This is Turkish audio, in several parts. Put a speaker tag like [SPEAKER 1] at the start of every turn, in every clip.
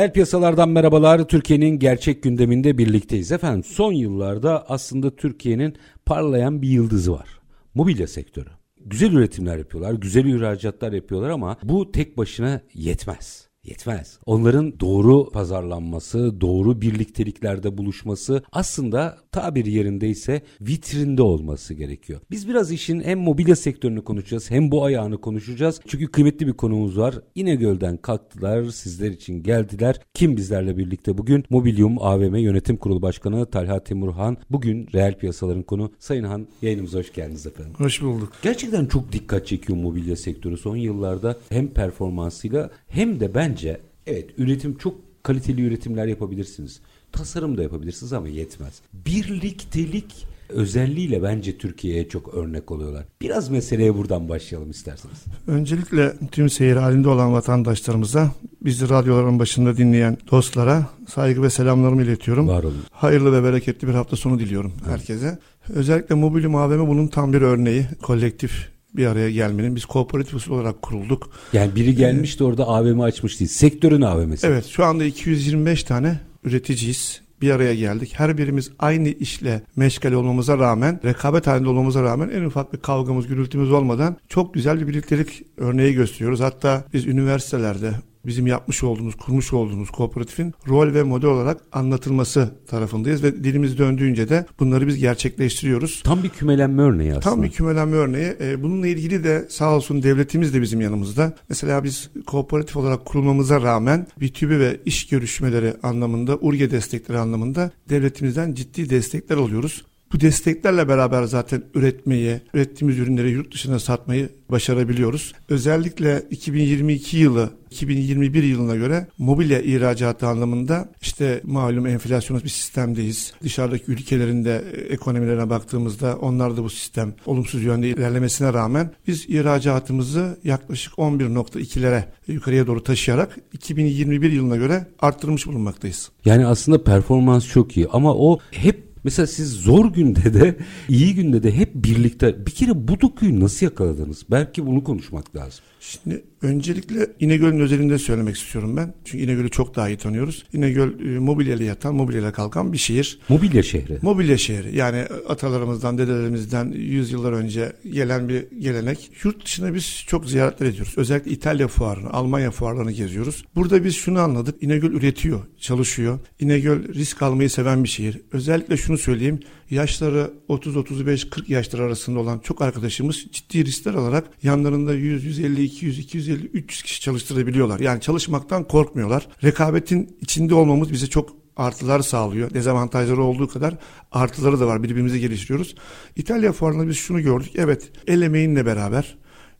[SPEAKER 1] Reel piyasalardan merhabalar. Türkiye'nin gerçek gündeminde birlikteyiz. Efendim son yıllarda aslında Türkiye'nin parlayan bir yıldızı var. Mobilya sektörü. Güzel üretimler yapıyorlar, güzel ihracatlar yapıyorlar ama bu tek başına yetmez yetmez. Onların doğru pazarlanması, doğru birlikteliklerde buluşması aslında tabir yerindeyse vitrinde olması gerekiyor. Biz biraz işin hem mobilya sektörünü konuşacağız hem bu ayağını konuşacağız. Çünkü kıymetli bir konumuz var. İnegöl'den kalktılar, sizler için geldiler. Kim bizlerle birlikte bugün? Mobilyum AVM Yönetim Kurulu Başkanı Talha Timurhan. Bugün reel piyasaların konu. Sayın Han yayınımıza hoş geldiniz efendim.
[SPEAKER 2] Hoş bulduk.
[SPEAKER 1] Gerçekten çok dikkat çekiyor mobilya sektörü son yıllarda hem performansıyla hem de bence Evet üretim çok kaliteli üretimler yapabilirsiniz. Tasarım da yapabilirsiniz ama yetmez. Birliktelik özelliğiyle bence Türkiye'ye çok örnek oluyorlar. Biraz meseleye buradan başlayalım isterseniz.
[SPEAKER 2] Öncelikle tüm seyir halinde olan vatandaşlarımıza, bizi radyoların başında dinleyen dostlara saygı ve selamlarımı iletiyorum.
[SPEAKER 1] Var olun.
[SPEAKER 2] Hayırlı ve bereketli bir hafta sonu diliyorum evet. herkese. Özellikle Mobilyum AVM bunun tam bir örneği. Kolektif bir araya gelmenin biz kooperatif olarak kurulduk.
[SPEAKER 1] Yani biri gelmiş de orada AVM açmış değil. Sektörün AVM'si.
[SPEAKER 2] Evet şu anda 225 tane üreticiyiz. Bir araya geldik. Her birimiz aynı işle meşgale olmamıza rağmen, rekabet halinde olmamıza rağmen en ufak bir kavgamız, gürültümüz olmadan çok güzel bir birliktelik örneği gösteriyoruz. Hatta biz üniversitelerde, bizim yapmış olduğumuz, kurmuş olduğumuz kooperatifin rol ve model olarak anlatılması tarafındayız ve dilimiz döndüğünce de bunları biz gerçekleştiriyoruz.
[SPEAKER 1] Tam bir kümelenme örneği aslında.
[SPEAKER 2] Tam bir kümelenme örneği. E, bununla ilgili de sağ olsun devletimiz de bizim yanımızda. Mesela biz kooperatif olarak kurulmamıza rağmen B2B ve iş görüşmeleri anlamında, URGE destekleri anlamında devletimizden ciddi destekler alıyoruz. Bu desteklerle beraber zaten üretmeyi, ürettiğimiz ürünleri yurt dışına satmayı başarabiliyoruz. Özellikle 2022 yılı 2021 yılına göre mobilya ihracatı anlamında işte malum enflasyonist bir sistemdeyiz. Dışarıdaki ülkelerin de ekonomilerine baktığımızda onlar da bu sistem olumsuz yönde ilerlemesine rağmen biz ihracatımızı yaklaşık 11.2'lere yukarıya doğru taşıyarak 2021 yılına göre arttırmış bulunmaktayız.
[SPEAKER 1] Yani aslında performans çok iyi ama o hep Mesela siz zor günde de iyi günde de hep birlikte bir kere bu dokuyu nasıl yakaladınız? Belki bunu konuşmak lazım.
[SPEAKER 2] Şimdi öncelikle İnegöl'ün özelinde söylemek istiyorum ben. Çünkü İnegöl'ü çok daha iyi tanıyoruz. İnegöl e, mobilyayla yatan, mobilyayla kalkan bir şehir.
[SPEAKER 1] Mobilya şehri.
[SPEAKER 2] Mobilya şehri. Yani atalarımızdan, dedelerimizden yüzyıllar önce gelen bir gelenek. Yurt dışına biz çok ziyaretler ediyoruz. Özellikle İtalya fuarını, Almanya fuarlarını geziyoruz. Burada biz şunu anladık. İnegöl üretiyor, çalışıyor. İnegöl risk almayı seven bir şehir. Özellikle şunu söyleyeyim yaşları 30-35-40 yaşlar arasında olan çok arkadaşımız ciddi riskler alarak yanlarında 100, 150, 200, 250, 300 kişi çalıştırabiliyorlar. Yani çalışmaktan korkmuyorlar. Rekabetin içinde olmamız bize çok artılar sağlıyor. Dezavantajları olduğu kadar artıları da var. Birbirimizi geliştiriyoruz. İtalya fuarında biz şunu gördük. Evet el emeğinle beraber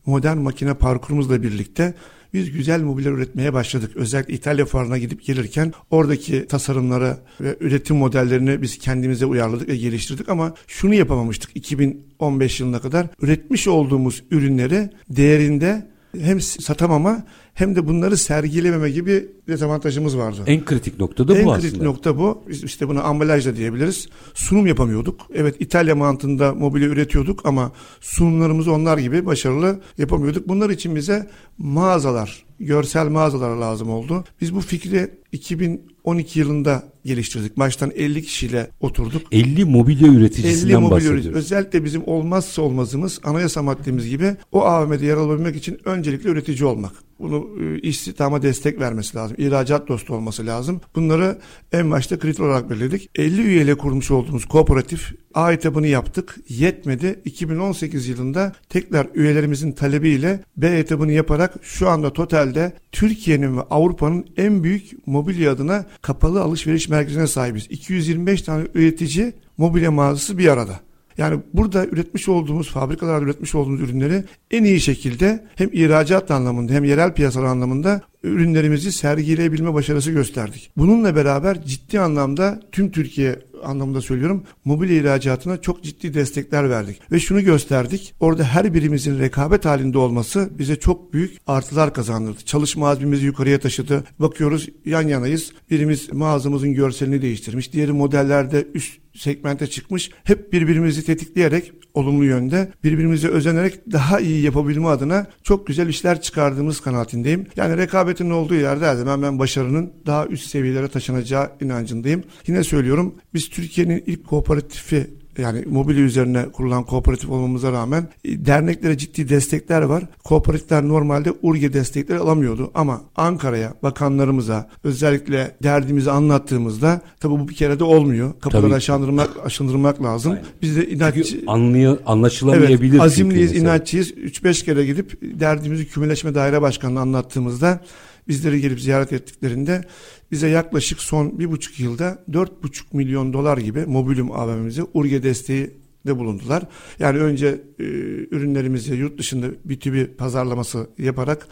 [SPEAKER 2] modern makine parkurumuzla birlikte biz güzel mobilya üretmeye başladık. Özellikle İtalya fuarına gidip gelirken oradaki tasarımları ve üretim modellerini biz kendimize uyarladık ve geliştirdik ama şunu yapamamıştık 2015 yılına kadar. Üretmiş olduğumuz ürünleri değerinde hem satamama hem de bunları sergilememe gibi dezavantajımız vardı.
[SPEAKER 1] En kritik nokta da
[SPEAKER 2] en
[SPEAKER 1] bu
[SPEAKER 2] aslında. En kritik nokta bu. Biz işte buna ambalaj da diyebiliriz. Sunum yapamıyorduk. Evet İtalya mantığında mobilya üretiyorduk ama sunumlarımızı onlar gibi başarılı yapamıyorduk. Bunlar için bize mağazalar, görsel mağazalar lazım oldu. Biz bu fikri 2012 yılında geliştirdik. Baştan 50 kişiyle oturduk.
[SPEAKER 1] 50 mobilya üreticisinden 50 mobilya bahsediyoruz.
[SPEAKER 2] Özellikle bizim olmazsa olmazımız anayasa maddemiz gibi o AVM'de yer alabilmek için öncelikle üretici olmak. Bunu e, istihdama destek vermesi lazım. İhracat dostu olması lazım. Bunları en başta kriter olarak belirledik. 50 üyeyle kurmuş olduğumuz kooperatif A etabını yaptık. Yetmedi. 2018 yılında tekrar üyelerimizin talebiyle B etabını yaparak şu anda totalde Türkiye'nin ve Avrupa'nın en büyük mobilya adına kapalı alışveriş merkezine sahibiz. 225 tane üretici mobilya mağazası bir arada. Yani burada üretmiş olduğumuz, fabrikalarda üretmiş olduğumuz ürünleri en iyi şekilde hem ihracat anlamında hem yerel piyasalar anlamında ürünlerimizi sergileyebilme başarısı gösterdik. Bununla beraber ciddi anlamda tüm Türkiye anlamında söylüyorum mobilya ihracatına çok ciddi destekler verdik. Ve şunu gösterdik orada her birimizin rekabet halinde olması bize çok büyük artılar kazandırdı. Çalışma azmimizi yukarıya taşıdı. Bakıyoruz yan yanayız. Birimiz mağazamızın görselini değiştirmiş. Diğeri modellerde üst segmente çıkmış. Hep birbirimizi tetikleyerek olumlu yönde birbirimize özenerek daha iyi yapabilme adına çok güzel işler çıkardığımız kanaatindeyim. Yani rekabetin olduğu yerde her zaman ben başarının daha üst seviyelere taşınacağı inancındayım. Yine söylüyorum biz Türkiye'nin ilk kooperatifi yani mobilya üzerine kurulan kooperatif olmamıza rağmen e, derneklere ciddi destekler var. Kooperatifler normalde URGE destekleri alamıyordu ama Ankara'ya, bakanlarımıza özellikle derdimizi anlattığımızda tabi bu bir kere de olmuyor. Kapıları aşındırmak, aşındırmak lazım. Aynen. Biz de inatçı...
[SPEAKER 1] Anlay anlaşılamayabilir.
[SPEAKER 2] Evet, azimliyiz, inatçıyız. 3-5 kere gidip derdimizi Kümeleşme Daire Başkanı'na anlattığımızda bizleri gelip ziyaret ettiklerinde bize yaklaşık son bir buçuk yılda dört buçuk milyon dolar gibi mobilyum AVM'mize URGE desteği de bulundular. Yani önce e, ürünlerimizi yurt dışında B2B pazarlaması yaparak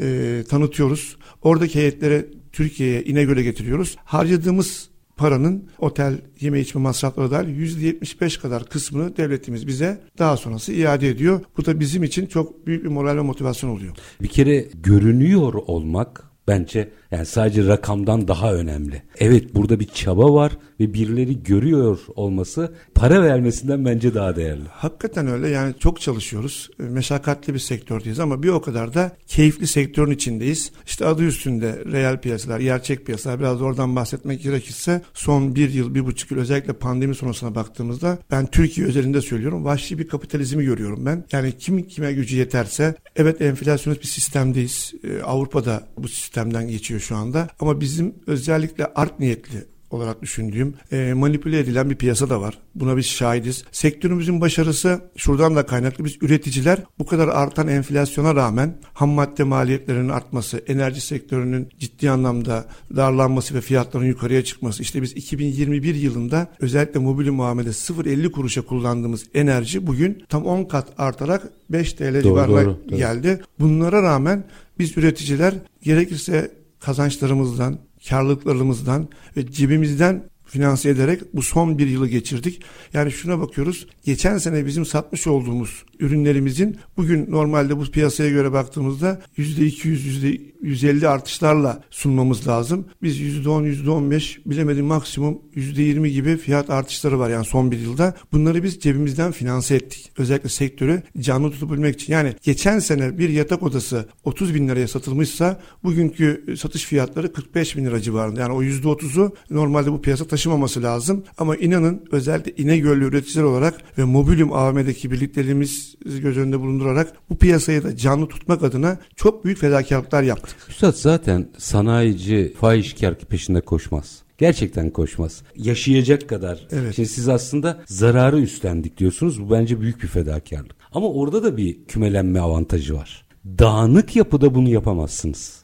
[SPEAKER 2] e, tanıtıyoruz. Oradaki heyetlere Türkiye'ye İnegöl'e getiriyoruz. Harcadığımız paranın otel, yeme içme masrafları dahil %75 kadar kısmını devletimiz bize daha sonrası iade ediyor. Bu da bizim için çok büyük bir moral ve motivasyon oluyor.
[SPEAKER 1] Bir kere görünüyor olmak bence yani sadece rakamdan daha önemli. Evet burada bir çaba var ve birileri görüyor olması para vermesinden bence daha değerli.
[SPEAKER 2] Hakikaten öyle yani çok çalışıyoruz. E, meşakkatli bir sektördeyiz ama bir o kadar da keyifli sektörün içindeyiz. İşte adı üstünde reel piyasalar, gerçek piyasalar biraz oradan bahsetmek gerekirse son bir yıl, bir buçuk yıl özellikle pandemi sonrasına baktığımızda ben Türkiye özelinde söylüyorum vahşi bir kapitalizmi görüyorum ben. Yani kim kime gücü yeterse evet enflasyonist bir sistemdeyiz. Ee, Avrupa'da bu sistemden geçiyor şu anda ama bizim özellikle art niyetli olarak düşündüğüm e, manipüle edilen bir piyasa da var. Buna biz şahidiz. Sektörümüzün başarısı şuradan da kaynaklı. Biz üreticiler bu kadar artan enflasyona rağmen ham madde maliyetlerinin artması, enerji sektörünün ciddi anlamda darlanması ve fiyatların yukarıya çıkması. İşte biz 2021 yılında özellikle mobil muamele 0.50 kuruşa kullandığımız enerji bugün tam 10 kat artarak 5 TL doğru, civarına doğru, geldi. Doğru. Bunlara rağmen biz üreticiler gerekirse kazançlarımızdan, karlılıklarımızdan ve cebimizden finanse ederek bu son bir yılı geçirdik. Yani şuna bakıyoruz. Geçen sene bizim satmış olduğumuz ürünlerimizin bugün normalde bu piyasaya göre baktığımızda %200, %150 artışlarla sunmamız lazım. Biz %10, %15 bilemedim maksimum %20 gibi fiyat artışları var yani son bir yılda. Bunları biz cebimizden finanse ettik. Özellikle sektörü canlı tutabilmek için. Yani geçen sene bir yatak odası 30 bin liraya satılmışsa bugünkü satış fiyatları 45 bin lira civarında. Yani o %30'u normalde bu piyasa taşımaması lazım. Ama inanın özellikle İnegöl'lü üreticiler olarak ve Mobilyum AVM'deki birliklerimiz göz önünde bulundurarak bu piyasayı da canlı tutmak adına çok büyük fedakarlıklar yaptık.
[SPEAKER 1] Üstad zaten sanayici fahişkar peşinde koşmaz. Gerçekten koşmaz. Yaşayacak kadar. Evet. Şimdi siz aslında zararı üstlendik diyorsunuz. Bu bence büyük bir fedakarlık. Ama orada da bir kümelenme avantajı var. Dağınık yapıda bunu yapamazsınız.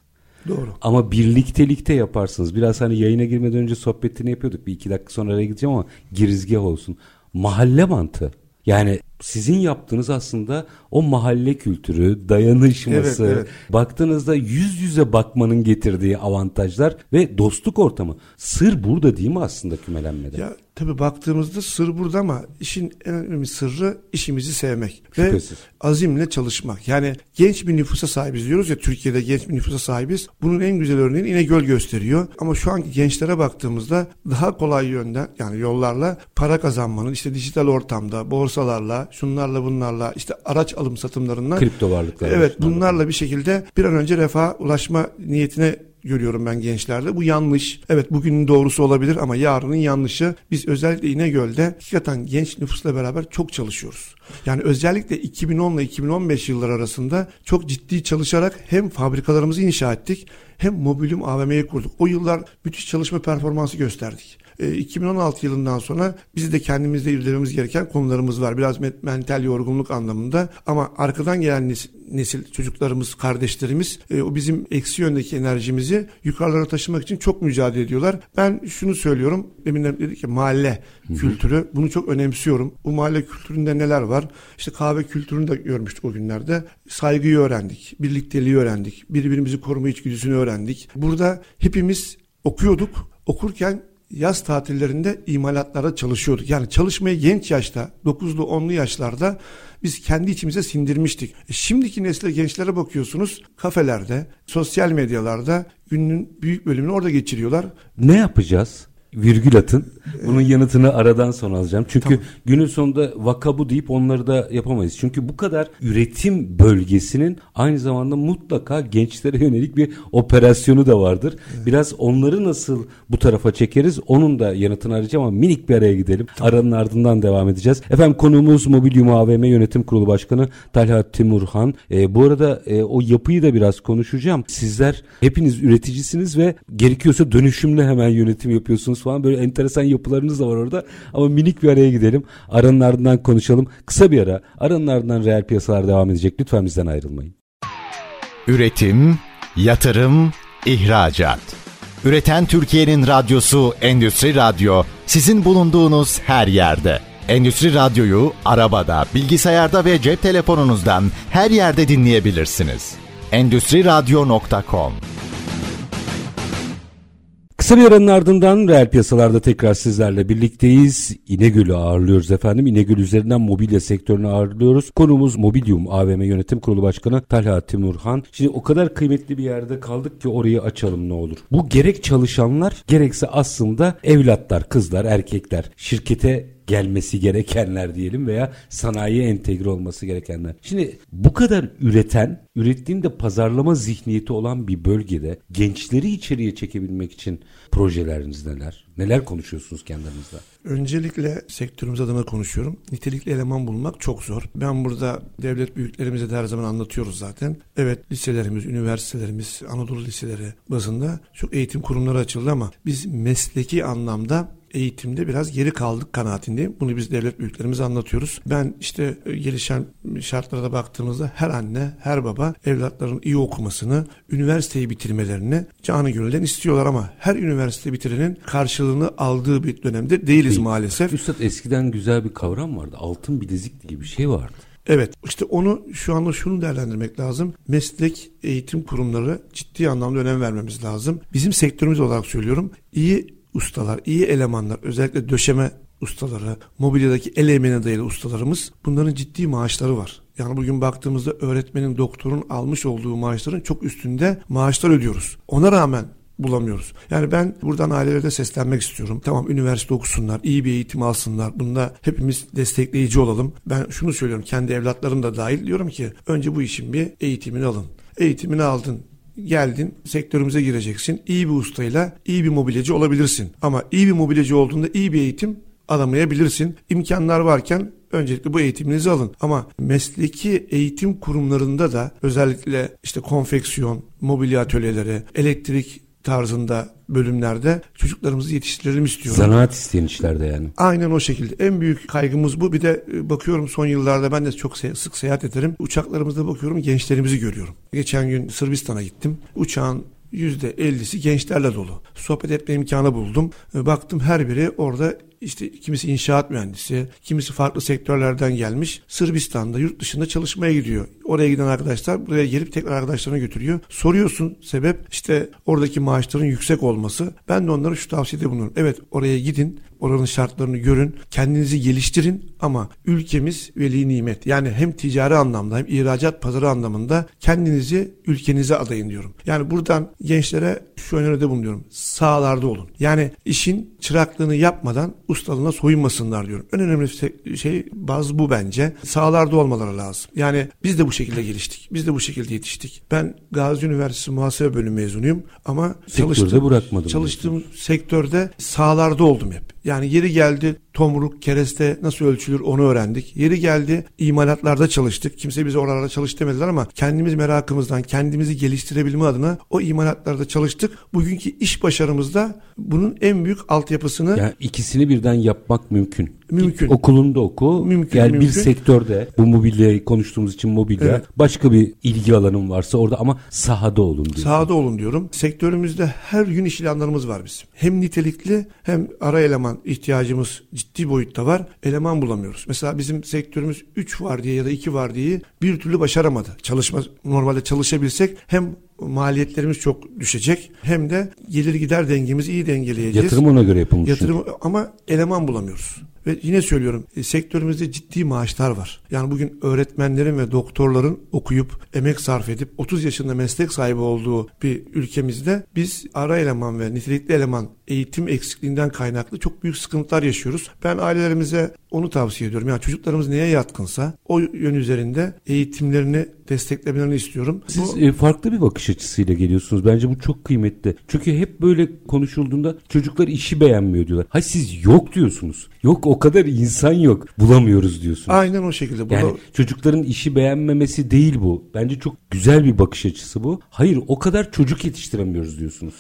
[SPEAKER 2] Doğru.
[SPEAKER 1] Ama birliktelikte yaparsınız. Biraz hani yayına girmeden önce sohbetini yapıyorduk. Bir iki dakika sonra araya gideceğim ama girizgah olsun. Mahalle mantığı. Yani sizin yaptığınız aslında o mahalle kültürü, dayanışması, evet, evet. baktığınızda yüz yüze bakmanın getirdiği avantajlar ve dostluk ortamı. Sır burada değil mi aslında kümelenmede?
[SPEAKER 2] Ya tabii baktığımızda sır burada ama işin en önemli sırrı işimizi sevmek
[SPEAKER 1] Şüphesiz.
[SPEAKER 2] ve azimle çalışmak. Yani genç bir nüfusa sahibiz diyoruz ya Türkiye'de genç bir nüfusa sahibiz. Bunun en güzel örneğini İnegöl gösteriyor. Ama şu anki gençlere baktığımızda daha kolay yönden yani yollarla para kazanmanın işte dijital ortamda, borsalarla, şunlarla bunlarla işte araç alım satımlarından
[SPEAKER 1] kripto varlıklar.
[SPEAKER 2] Evet bunlarla bir şekilde bir an önce refaha ulaşma niyetine görüyorum ben gençlerde. Bu yanlış. Evet bugünün doğrusu olabilir ama yarının yanlışı. Biz özellikle İnegöl'de hakikaten genç nüfusla beraber çok çalışıyoruz. Yani özellikle 2010 ile 2015 yılları arasında çok ciddi çalışarak hem fabrikalarımızı inşa ettik hem mobilyum AVM'yi kurduk. O yıllar müthiş çalışma performansı gösterdik. 2016 e, yılından sonra biz de kendimizde irdelememiz gereken konularımız var. Biraz mental yorgunluk anlamında ama arkadan gelen nesil, nesil çocuklarımız, kardeşlerimiz e, o bizim eksi yöndeki enerjimizi yukarılara taşımak için çok mücadele ediyorlar. Ben şunu söylüyorum. Demin de dedik ki mahalle kültürü. Bunu çok önemsiyorum. Bu mahalle kültüründe neler var? İşte kahve kültürünü de görmüştük o günlerde. Saygıyı öğrendik. Birlikteliği öğrendik. Birbirimizi koruma içgüdüsünü öğrendik. Burada hepimiz okuyorduk. Okurken yaz tatillerinde imalatlara çalışıyorduk. Yani çalışmayı genç yaşta 9'lu 10'lu yaşlarda biz kendi içimize sindirmiştik. E şimdiki nesle gençlere bakıyorsunuz kafelerde, sosyal medyalarda günün büyük bölümünü orada geçiriyorlar.
[SPEAKER 1] Ne yapacağız? Virgül atın. Bunun yanıtını aradan sonra alacağım. Çünkü tamam. günün sonunda vaka bu deyip onları da yapamayız. Çünkü bu kadar üretim bölgesinin aynı zamanda mutlaka gençlere yönelik bir operasyonu da vardır. Evet. Biraz onları nasıl bu tarafa çekeriz onun da yanıtını arayacağım ama minik bir araya gidelim. Tamam. Aranın ardından devam edeceğiz. Efendim konuğumuz Mobilyum AVM Yönetim Kurulu Başkanı Talha Timurhan. E, bu arada e, o yapıyı da biraz konuşacağım. Sizler hepiniz üreticisiniz ve gerekiyorsa dönüşümle hemen yönetim yapıyorsunuz falan böyle enteresan yapılarınız da var orada. Ama minik bir araya gidelim. Aranın ardından konuşalım. Kısa bir ara. Aranın ardından reel piyasalar devam edecek. Lütfen bizden ayrılmayın.
[SPEAKER 3] Üretim, yatırım, ihracat. Üreten Türkiye'nin radyosu Endüstri Radyo sizin bulunduğunuz her yerde. Endüstri Radyo'yu arabada, bilgisayarda ve cep telefonunuzdan her yerde dinleyebilirsiniz. Endüstri Radyo.com
[SPEAKER 1] Kısa bir aranın ardından reel piyasalarda tekrar sizlerle birlikteyiz. İnegöl'ü ağırlıyoruz efendim. İnegöl üzerinden mobilya sektörünü ağırlıyoruz. Konumuz Mobilyum AVM Yönetim Kurulu Başkanı Talha Timurhan. Şimdi o kadar kıymetli bir yerde kaldık ki orayı açalım ne olur. Bu gerek çalışanlar gerekse aslında evlatlar, kızlar, erkekler şirkete gelmesi gerekenler diyelim veya sanayiye entegre olması gerekenler. Şimdi bu kadar üreten, ürettiğinde pazarlama zihniyeti olan bir bölgede gençleri içeriye çekebilmek için projeleriniz neler? Neler konuşuyorsunuz kendinizde?
[SPEAKER 2] Öncelikle sektörümüz adına konuşuyorum. Nitelikli eleman bulmak çok zor. Ben burada devlet büyüklerimize de her zaman anlatıyoruz zaten. Evet liselerimiz, üniversitelerimiz, Anadolu liseleri bazında çok eğitim kurumları açıldı ama biz mesleki anlamda eğitimde biraz geri kaldık kanaatindeyim. Bunu biz devlet büyüklerimize anlatıyoruz. Ben işte e, gelişen şartlara da baktığımızda her anne, her baba evlatlarının iyi okumasını, üniversiteyi bitirmelerini canı gönülden istiyorlar ama her üniversite bitirenin karşılığını aldığı bir dönemde değiliz Değil. maalesef.
[SPEAKER 1] Üstad eskiden güzel bir kavram vardı. Altın bilezik gibi bir şey vardı.
[SPEAKER 2] Evet işte onu şu anda şunu değerlendirmek lazım. Meslek eğitim kurumları ciddi anlamda önem vermemiz lazım. Bizim sektörümüz olarak söylüyorum. İyi ustalar, iyi elemanlar, özellikle döşeme ustaları, mobilyadaki el emeğine dayalı ustalarımız bunların ciddi maaşları var. Yani bugün baktığımızda öğretmenin, doktorun almış olduğu maaşların çok üstünde maaşlar ödüyoruz. Ona rağmen bulamıyoruz. Yani ben buradan ailelere seslenmek istiyorum. Tamam üniversite okusunlar, iyi bir eğitim alsınlar. Bunda hepimiz destekleyici olalım. Ben şunu söylüyorum kendi evlatlarım da dahil diyorum ki önce bu işin bir eğitimini alın. Eğitimini aldın, geldin sektörümüze gireceksin. İyi bir ustayla iyi bir mobilyacı olabilirsin. Ama iyi bir mobilyacı olduğunda iyi bir eğitim alamayabilirsin. İmkanlar varken öncelikle bu eğitiminizi alın. Ama mesleki eğitim kurumlarında da özellikle işte konfeksiyon, mobilya atölyeleri, elektrik tarzında bölümlerde çocuklarımızı yetiştirelim istiyorum.
[SPEAKER 1] Zanaat isteyen işlerde yani.
[SPEAKER 2] Aynen o şekilde. En büyük kaygımız bu. Bir de e, bakıyorum son yıllarda ben de çok sık seyahat ederim. Uçaklarımızda bakıyorum gençlerimizi görüyorum. Geçen gün Sırbistan'a gittim. Uçağın %50'si gençlerle dolu. Sohbet etme imkanı buldum. E, baktım her biri orada işte kimisi inşaat mühendisi, kimisi farklı sektörlerden gelmiş. Sırbistan'da, yurt dışında çalışmaya gidiyor. Oraya giden arkadaşlar buraya gelip tekrar arkadaşlarına götürüyor. Soruyorsun sebep işte oradaki maaşların yüksek olması. Ben de onlara şu tavsiyede bulunuyorum. Evet oraya gidin, oranın şartlarını görün, kendinizi geliştirin ama ülkemiz veli nimet. Yani hem ticari anlamda hem ihracat pazarı anlamında kendinizi ülkenize adayın diyorum. Yani buradan gençlere şu öneride bulunuyorum. Sağlarda olun. Yani işin çıraklığını yapmadan ustalığına soyunmasınlar diyorum. En önemli şey bazı bu bence. Sahalarda olmaları lazım. Yani biz de bu şekilde geliştik. Biz de bu şekilde yetiştik. Ben Gazi Üniversitesi Muhasebe Bölümü mezunuyum ama
[SPEAKER 1] Sektörde
[SPEAKER 2] çalıştığım,
[SPEAKER 1] bırakmadım
[SPEAKER 2] çalıştığım
[SPEAKER 1] diyorsun.
[SPEAKER 2] sektörde sahalarda oldum hep. Yani yeri geldi tomruk, kereste nasıl ölçülür onu öğrendik. Yeri geldi imalatlarda çalıştık. Kimse bize oralarda çalış demediler ama kendimiz merakımızdan kendimizi geliştirebilme adına o imalatlarda çalıştık. Bugünkü iş başarımızda bunun en büyük altyapısını
[SPEAKER 1] Yani ikisini birden yapmak mümkün.
[SPEAKER 2] Mümkün.
[SPEAKER 1] Okulunda oku.
[SPEAKER 2] Mümkün,
[SPEAKER 1] bir
[SPEAKER 2] mümkün.
[SPEAKER 1] sektörde bu mobilyayı konuştuğumuz için mobilya.
[SPEAKER 2] Evet.
[SPEAKER 1] Başka bir ilgi alanın varsa orada ama sahada olun diyor.
[SPEAKER 2] Sahada olun diyorum. Sektörümüzde her gün iş ilanlarımız var bizim. Hem nitelikli hem ara eleman ihtiyacımız ciddi boyutta var. Eleman bulamıyoruz. Mesela bizim sektörümüz 3 var diye ya da 2 var diye bir türlü başaramadı. Çalışma normalde çalışabilsek hem maliyetlerimiz çok düşecek hem de gelir gider dengemizi iyi dengeleyeceğiz.
[SPEAKER 1] Yatırım ona göre yapılmış.
[SPEAKER 2] Yatırım ama eleman bulamıyoruz. Ve yine söylüyorum e, sektörümüzde ciddi maaşlar var. Yani bugün öğretmenlerin ve doktorların okuyup emek sarf edip 30 yaşında meslek sahibi olduğu bir ülkemizde biz ara eleman ve nitelikli eleman eğitim eksikliğinden kaynaklı çok büyük sıkıntılar yaşıyoruz. Ben ailelerimize onu tavsiye ediyorum. Yani çocuklarımız neye yatkınsa o yön üzerinde eğitimlerini desteklemelerini istiyorum.
[SPEAKER 1] Siz
[SPEAKER 2] Bu-
[SPEAKER 1] e, farklı bir bakış açısıyla geliyorsunuz. Bence bu çok kıymetli. Çünkü hep böyle konuşulduğunda çocuklar işi beğenmiyor diyorlar. Ha siz yok diyorsunuz. Yok o kadar insan yok. Bulamıyoruz diyorsunuz.
[SPEAKER 2] aynen o şekilde. Bu
[SPEAKER 1] Yani
[SPEAKER 2] da-
[SPEAKER 1] çocukların işi beğenmemesi değil bu. Bence çok güzel bir bakış açısı bu. Hayır o kadar çocuk yetiştiremiyoruz diyorsunuz.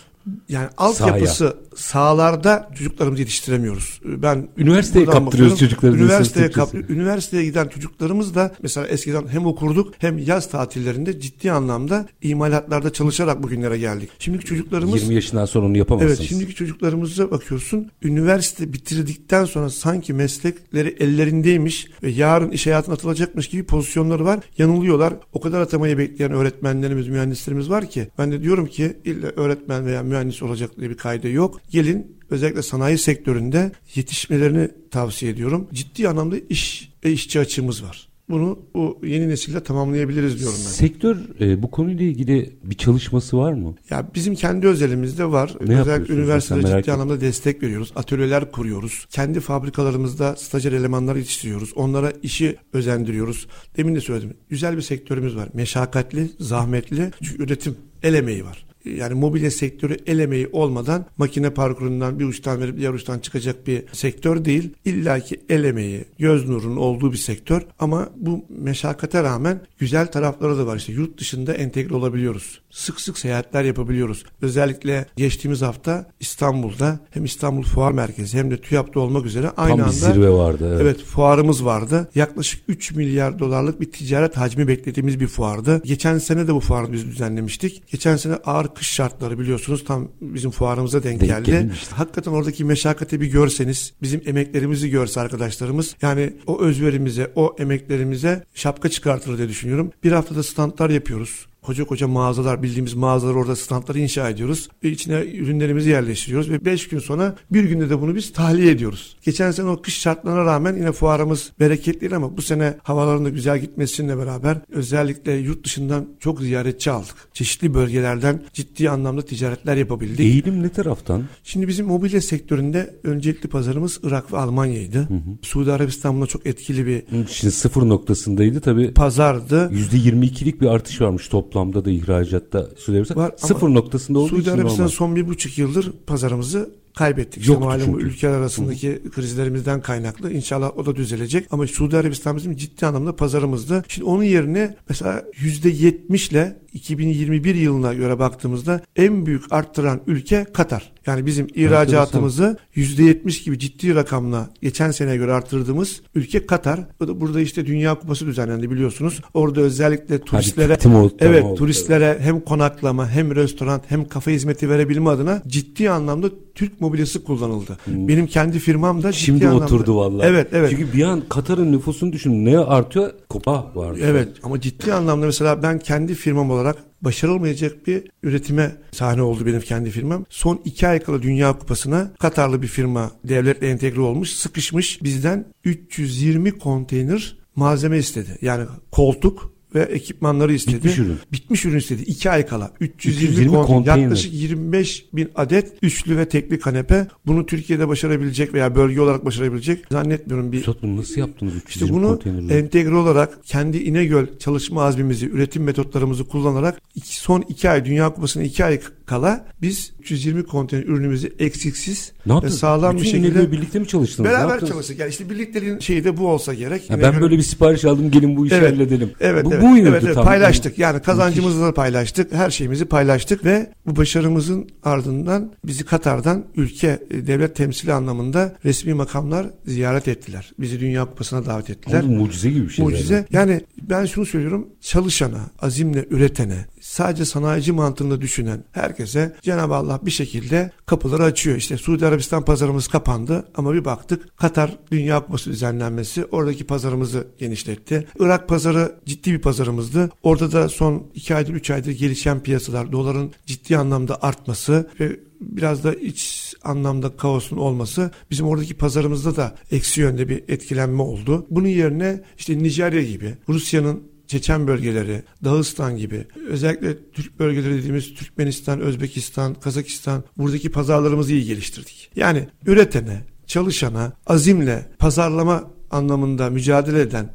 [SPEAKER 2] Yani altyapısı sahalarda çocuklarımızı yetiştiremiyoruz. Ben
[SPEAKER 1] Üniversiteye kaptırıyoruz çocukları
[SPEAKER 2] Üniversiteye, kap- üniversiteye giden çocuklarımız da mesela eskiden hem okurduk hem yaz tatillerinde ciddi anlamda imalatlarda çalışarak bugünlere geldik. Şimdiki çocuklarımız
[SPEAKER 1] 20 yaşından sonra onu yapamazsınız.
[SPEAKER 2] Evet şimdiki çocuklarımıza bakıyorsun üniversite bitirdikten sonra sanki meslekleri ellerindeymiş ve yarın iş hayatına atılacakmış gibi pozisyonları var. Yanılıyorlar. O kadar atamayı bekleyen öğretmenlerimiz, mühendislerimiz var ki ben de diyorum ki illa öğretmen veya mühendis olacak diye bir kaydı yok. Gelin özellikle sanayi sektöründe yetişmelerini tavsiye ediyorum. Ciddi anlamda iş ve işçi açığımız var. Bunu bu yeni nesille tamamlayabiliriz diyorum ben.
[SPEAKER 1] Sektör e, bu konuyla ilgili bir çalışması var mı?
[SPEAKER 2] Ya bizim kendi özelimizde var.
[SPEAKER 1] Ne
[SPEAKER 2] Özellikle üniversitede ciddi anlamda destek veriyoruz. Atölyeler kuruyoruz. Kendi fabrikalarımızda stajyer elemanlar yetiştiriyoruz. Onlara işi özendiriyoruz. Demin de söyledim. Güzel bir sektörümüz var. Meşakkatli, zahmetli. Çünkü üretim, el emeği var. Yani mobilya sektörü el emeği olmadan makine parkurundan bir uçtan verip diğer uçtan çıkacak bir sektör değil. İlla ki el emeği, göz nurunun olduğu bir sektör. Ama bu meşakkate rağmen güzel tarafları da var. İşte yurt dışında entegre olabiliyoruz. Sık sık seyahatler yapabiliyoruz. Özellikle geçtiğimiz hafta İstanbul'da hem İstanbul Fuar Merkezi hem de TÜYAP'ta olmak üzere aynı
[SPEAKER 1] Tam bir
[SPEAKER 2] anda
[SPEAKER 1] zirve vardı. Evet.
[SPEAKER 2] Evet fuarımız vardı. Yaklaşık 3 milyar dolarlık bir ticaret hacmi beklediğimiz bir fuardı. Geçen sene de bu fuarı biz düzenlemiştik. Geçen sene ağır kış şartları biliyorsunuz tam bizim fuarımıza denk,
[SPEAKER 1] Denk
[SPEAKER 2] geldi.
[SPEAKER 1] gelmişti.
[SPEAKER 2] Hakikaten oradaki meşakkati bir görseniz, bizim emeklerimizi görse arkadaşlarımız yani o özverimize, o emeklerimize şapka çıkartır diye düşünüyorum. Bir haftada standlar yapıyoruz. Koca koca mağazalar bildiğimiz mağazalar orada standları inşa ediyoruz. Ve içine ürünlerimizi yerleştiriyoruz ve 5 gün sonra bir günde de bunu biz tahliye ediyoruz. Geçen sene o kış şartlarına rağmen yine fuarımız bereketliydi ama bu sene havaların da güzel gitmesiyle beraber özellikle yurt dışından çok ziyaretçi aldık. Çeşitli bölgelerden ciddi anlamda ticaretler yapabildik.
[SPEAKER 1] Eğilim ne taraftan?
[SPEAKER 2] Şimdi bizim mobilya sektöründe öncelikli pazarımız Irak ve Almanya'ydı. Suudi Arabistan buna çok etkili bir
[SPEAKER 1] Şimdi sıfır noktasındaydı tabii.
[SPEAKER 2] pazardı.
[SPEAKER 1] %22'lik bir artış varmış toplamda da ihracatta Suudi Arabistan.
[SPEAKER 2] Var
[SPEAKER 1] Sıfır noktasında olduğu
[SPEAKER 2] Suudi
[SPEAKER 1] için
[SPEAKER 2] Arabistan
[SPEAKER 1] normal.
[SPEAKER 2] son bir buçuk yıldır pazarımızı kaybettik. İşte
[SPEAKER 1] Yoktu
[SPEAKER 2] malum
[SPEAKER 1] çünkü.
[SPEAKER 2] ülkeler arasındaki krizlerimizden kaynaklı. İnşallah o da düzelecek. Ama Suudi Arabistan bizim ciddi anlamda pazarımızdı. Şimdi onun yerine mesela yüzde ile 2021 yılına göre baktığımızda en büyük arttıran ülke Katar. Yani bizim ihracatımızı %70 gibi ciddi rakamla geçen seneye göre arttırdığımız ülke Katar. Bu da Burada işte Dünya Kupası düzenlendi biliyorsunuz. Orada özellikle turistlere
[SPEAKER 1] oldu, tamam
[SPEAKER 2] evet
[SPEAKER 1] oldu,
[SPEAKER 2] turistlere hem konaklama hem restoran hem kafe hizmeti verebilme adına ciddi anlamda Türk mobilyası kullanıldı. Benim kendi firmam da ciddi
[SPEAKER 1] Hmm. Şimdi
[SPEAKER 2] anlamda-
[SPEAKER 1] oturdu vallahi.
[SPEAKER 2] Evet evet.
[SPEAKER 1] Çünkü bir an Katar'ın nüfusunu düşün. Ne artıyor? Kopa var.
[SPEAKER 2] Evet ama ciddi anlamda mesela ben kendi firmam olarak başarılmayacak bir üretime sahne oldu benim kendi firmam. Son iki ay kala Dünya Kupası'na Katarlı bir firma devletle entegre olmuş, sıkışmış bizden 320 konteyner malzeme istedi. Yani koltuk, ve ekipmanları istedi.
[SPEAKER 1] Bitmiş ürün.
[SPEAKER 2] Bitmiş ürün istedi. 2 ay kala. 320,
[SPEAKER 1] 320
[SPEAKER 2] konteyner.
[SPEAKER 1] konteyner.
[SPEAKER 2] Yaklaşık 25 bin adet üçlü ve tekli kanepe. Bunu Türkiye'de başarabilecek veya bölge olarak başarabilecek zannetmiyorum. Bir
[SPEAKER 1] Üstad bunu nasıl yaptınız?
[SPEAKER 2] işte
[SPEAKER 1] 320
[SPEAKER 2] bunu
[SPEAKER 1] konteynerle?
[SPEAKER 2] entegre olarak kendi İnegöl çalışma azmimizi, üretim metotlarımızı kullanarak son iki ay Dünya Kupası'na iki ay kala biz 320 konteyner ürünümüzü eksiksiz
[SPEAKER 1] ne
[SPEAKER 2] ve
[SPEAKER 1] yaptınız?
[SPEAKER 2] sağlam bir
[SPEAKER 1] Bütün
[SPEAKER 2] şekilde
[SPEAKER 1] İnegöl birlikte mi çalıştınız?
[SPEAKER 2] Beraber çalıştık. Yani işte birlikteliğin şeyi de bu olsa gerek.
[SPEAKER 1] Ha, ben böyle bir sipariş aldım gelin bu işi
[SPEAKER 2] Evet.
[SPEAKER 1] halledelim.
[SPEAKER 2] Evet,
[SPEAKER 1] bu,
[SPEAKER 2] evet,
[SPEAKER 1] bu
[SPEAKER 2] evet, evet,
[SPEAKER 1] tam?
[SPEAKER 2] paylaştık. Yani kazancımızı da paylaştık. Her şeyimizi paylaştık ve bu başarımızın ardından bizi Katar'dan ülke e, devlet temsili anlamında resmi makamlar ziyaret ettiler. Bizi Dünya Kupası'na davet ettiler.
[SPEAKER 1] Oğlum, mucize gibi bir şey.
[SPEAKER 2] Mucize.
[SPEAKER 1] zaten.
[SPEAKER 2] Yani ben şunu söylüyorum. Çalışana, azimle üretene, sadece sanayici mantığında düşünen herkese Cenab-ı Allah bir şekilde kapıları açıyor. İşte Suudi Arabistan pazarımız kapandı ama bir baktık Katar Dünya Kupası düzenlenmesi oradaki pazarımızı genişletti. Irak pazarı ciddi bir pazarımızdı. Orada da son 2 aydır 3 aydır gelişen piyasalar, doların ciddi anlamda artması ve biraz da iç anlamda kaosun olması bizim oradaki pazarımızda da eksi yönde bir etkilenme oldu. Bunun yerine işte Nijerya gibi Rusya'nın Çeçen bölgeleri, Dağıstan gibi özellikle Türk bölgeleri dediğimiz Türkmenistan, Özbekistan, Kazakistan buradaki pazarlarımızı iyi geliştirdik. Yani üretene, çalışana, azimle pazarlama anlamında mücadele eden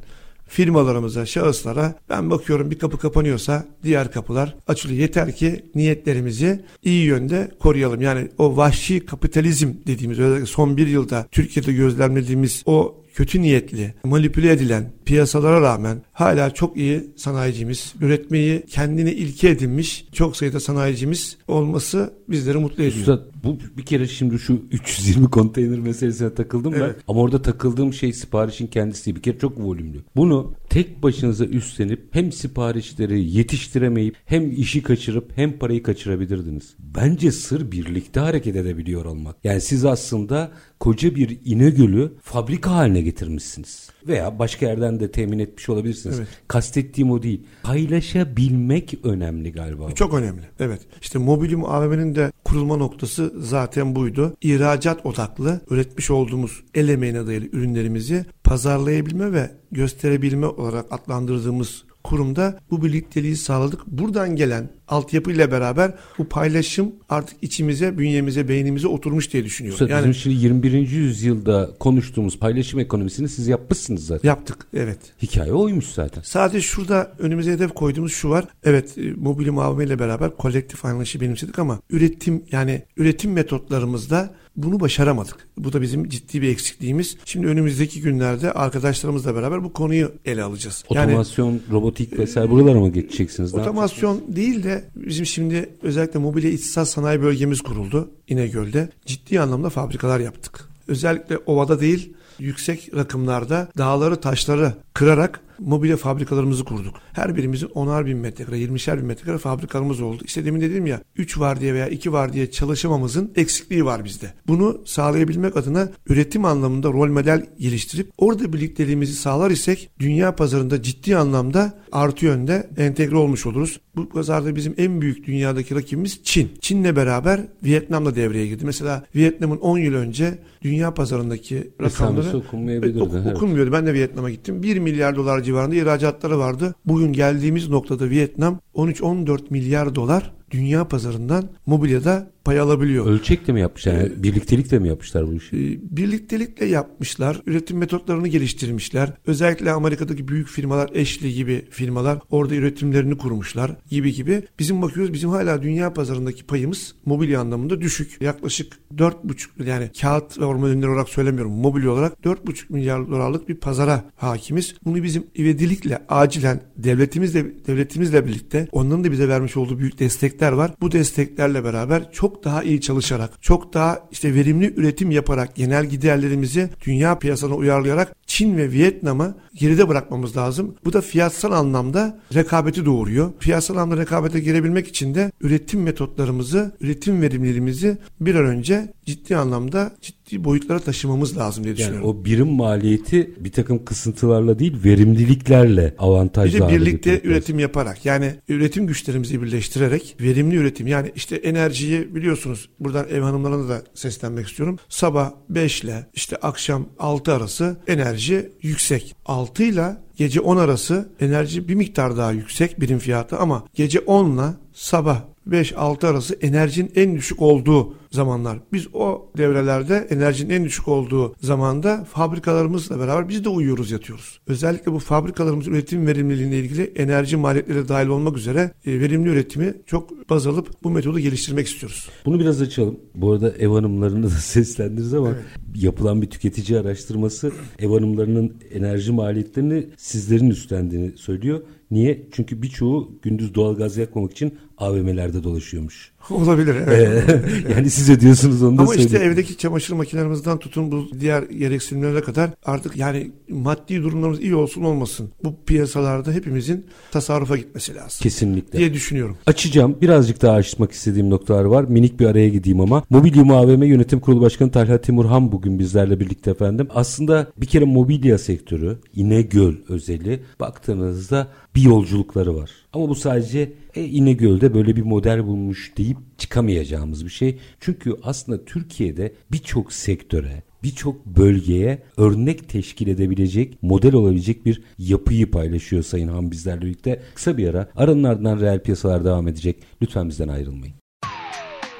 [SPEAKER 2] firmalarımıza, şahıslara ben bakıyorum bir kapı kapanıyorsa diğer kapılar açılıyor. Yeter ki niyetlerimizi iyi yönde koruyalım. Yani o vahşi kapitalizm dediğimiz özellikle son bir yılda Türkiye'de gözlemlediğimiz o kötü niyetli, manipüle edilen piyasalara rağmen hala çok iyi sanayicimiz, üretmeyi kendine ilke edinmiş çok sayıda sanayicimiz olması bizleri mutlu ediyor.
[SPEAKER 1] Üstad bu bir kere şimdi şu 320 konteyner meselesine takıldım
[SPEAKER 2] Evet.
[SPEAKER 1] ben. Ama orada takıldığım şey siparişin kendisi değil. Bir kere çok volümlü. Bunu tek başınıza üstlenip hem siparişleri yetiştiremeyip hem işi kaçırıp hem parayı kaçırabilirdiniz. Bence sır birlikte hareket edebiliyor olmak. Yani siz aslında koca bir İnegöl'ü fabrika haline getirmişsiniz. Veya başka yerden de temin etmiş olabilirsiniz.
[SPEAKER 2] Evet.
[SPEAKER 1] Kastettiğim o değil. Paylaşabilmek önemli galiba.
[SPEAKER 2] Çok önemli. Evet. İşte Mobilyum AVM'nin de kurulma noktası zaten buydu. İhracat odaklı üretmiş olduğumuz el emeğine dayalı ürünlerimizi pazarlayabilme ve gösterebilme olarak adlandırdığımız kurumda bu birlikteliği sağladık. Buradan gelen altyapıyla beraber bu paylaşım artık içimize, bünyemize, beynimize oturmuş diye düşünüyorum.
[SPEAKER 1] Üstad,
[SPEAKER 2] Yani
[SPEAKER 1] Bizim şimdi 21. yüzyılda konuştuğumuz paylaşım ekonomisini siz yapmışsınız zaten.
[SPEAKER 2] yaptık. Evet.
[SPEAKER 1] Hikaye oymuş zaten.
[SPEAKER 2] Sadece şurada önümüze hedef koyduğumuz şu var. Evet e, mobilyum AVM ile beraber kolektif anlayışı benimsedik ama üretim yani üretim metotlarımızda bunu başaramadık. Bu da bizim ciddi bir eksikliğimiz. Şimdi önümüzdeki günlerde arkadaşlarımızla beraber bu konuyu ele alacağız. Yani
[SPEAKER 1] Otomasyon, robotik vesaire buralara mı geçeceksiniz?
[SPEAKER 2] Otomasyon değil de bizim şimdi özellikle mobilya içsel sanayi bölgemiz kuruldu İnegöl'de. Ciddi anlamda fabrikalar yaptık. Özellikle ovada değil yüksek rakımlarda dağları taşları kırarak mobilya fabrikalarımızı kurduk. Her birimizin 10'ar bin metrekare, 20'şer bin metrekare fabrikalarımız oldu. İşte demin dedim ya 3 var diye veya 2 var diye çalışamamızın eksikliği var bizde. Bunu sağlayabilmek adına üretim anlamında rol model geliştirip orada birlikteliğimizi sağlar isek dünya pazarında ciddi anlamda artı yönde entegre olmuş oluruz. Bu pazarda bizim en büyük dünyadaki rakibimiz Çin. Çin'le beraber Vietnam da devreye girdi. Mesela Vietnam'ın 10 yıl önce dünya pazarındaki rakamları
[SPEAKER 1] Esamesi okunmayabilirdi,
[SPEAKER 2] Ok-
[SPEAKER 1] evet.
[SPEAKER 2] okunmuyordu. Ben de Vietnam'a gittim. 1 milyar dolar civarında ihracatları vardı. Bugün geldiğimiz noktada Vietnam 13-14 milyar dolar dünya pazarından mobilyada pay alabiliyor.
[SPEAKER 1] Ölçekle mi yapmışlar? Yani birliktelikle mi yapmışlar bu işi?
[SPEAKER 2] Ee, birliktelikle yapmışlar. Üretim metotlarını geliştirmişler. Özellikle Amerika'daki büyük firmalar, Ashley gibi firmalar orada üretimlerini kurmuşlar gibi gibi. Bizim bakıyoruz bizim hala dünya pazarındaki payımız mobilya anlamında düşük. Yaklaşık 4,5 yani kağıt ve orman ürünleri olarak söylemiyorum. Mobilya olarak 4,5 milyar dolarlık bir pazara hakimiz. Bunu bizim ivedilikle acilen devletimizle devletimizle birlikte onların da bize vermiş olduğu büyük destekler var. Bu desteklerle beraber çok daha iyi çalışarak, çok daha işte verimli üretim yaparak genel giderlerimizi dünya piyasasına uyarlayarak Çin ve Vietnam'ı geride bırakmamız lazım. Bu da fiyatsal anlamda rekabeti doğuruyor. Fiyatsal anlamda rekabete girebilmek için de üretim metotlarımızı, üretim verimliliğimizi bir an önce ciddi anlamda ciddi boyutlara taşımamız lazım diye
[SPEAKER 1] Yani
[SPEAKER 2] düşünüyorum.
[SPEAKER 1] o birim maliyeti bir takım kısıntılarla değil verimliliklerle
[SPEAKER 2] Bir
[SPEAKER 1] avantajlı
[SPEAKER 2] de
[SPEAKER 1] hale
[SPEAKER 2] birlikte
[SPEAKER 1] getirmek lazım.
[SPEAKER 2] üretim yaparak yani üretim güçlerimizi birleştirerek verimli üretim yani işte enerjiyi biliyorsunuz buradan ev hanımlarına da seslenmek istiyorum. Sabah 5 ile işte akşam 6 arası enerji enerji yüksek. 6 ile gece 10 arası enerji bir miktar daha yüksek birim fiyatı ama gece 10 ile sabah 5-6 arası enerjinin en düşük olduğu zamanlar. Biz o devrelerde enerjinin en düşük olduğu zamanda fabrikalarımızla beraber biz de uyuyoruz yatıyoruz. Özellikle bu fabrikalarımızın üretim verimliliğine ilgili enerji maliyetleri dahil olmak üzere e, verimli üretimi çok baz alıp bu metodu geliştirmek istiyoruz.
[SPEAKER 1] Bunu biraz açalım. Bu arada ev hanımlarını da seslendiririz ama evet. yapılan bir tüketici araştırması ev hanımlarının enerji maliyetlerini sizlerin üstlendiğini söylüyor. Niye? Çünkü birçoğu gündüz doğalgaz yakmamak için AVM'lerde dolaşıyormuş.
[SPEAKER 2] Olabilir evet.
[SPEAKER 1] yani siz ödüyorsunuz onu da
[SPEAKER 2] Ama işte evdeki çamaşır makinelerimizden tutun bu diğer gereksinimlere kadar artık yani maddi durumlarımız iyi olsun olmasın. Bu piyasalarda hepimizin tasarrufa gitmesi lazım.
[SPEAKER 1] Kesinlikle.
[SPEAKER 2] Diye düşünüyorum.
[SPEAKER 1] Açacağım. Birazcık daha açmak istediğim noktalar var. Minik bir araya gideyim ama. Mobilyum AVM Yönetim Kurulu Başkanı Talha Timurhan bugün bizlerle birlikte efendim. Aslında bir kere mobilya sektörü İnegöl özeli baktığınızda bir yolculukları var. Ama bu sadece e, İnegöl'de böyle bir model bulmuş deyip çıkamayacağımız bir şey. Çünkü aslında Türkiye'de birçok sektöre, birçok bölgeye örnek teşkil edebilecek, model olabilecek bir yapıyı paylaşıyor Sayın Han bizlerle birlikte. Kısa bir ara aranın ardından reel piyasalar devam edecek. Lütfen bizden ayrılmayın.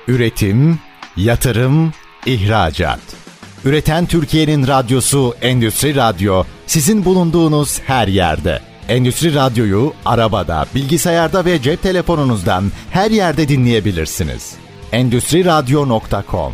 [SPEAKER 3] Üretim, yatırım, ihracat. Üreten Türkiye'nin radyosu Endüstri Radyo sizin bulunduğunuz her yerde. Endüstri Radyo'yu arabada, bilgisayarda ve cep telefonunuzdan her yerde dinleyebilirsiniz. Endüstri Radyo.com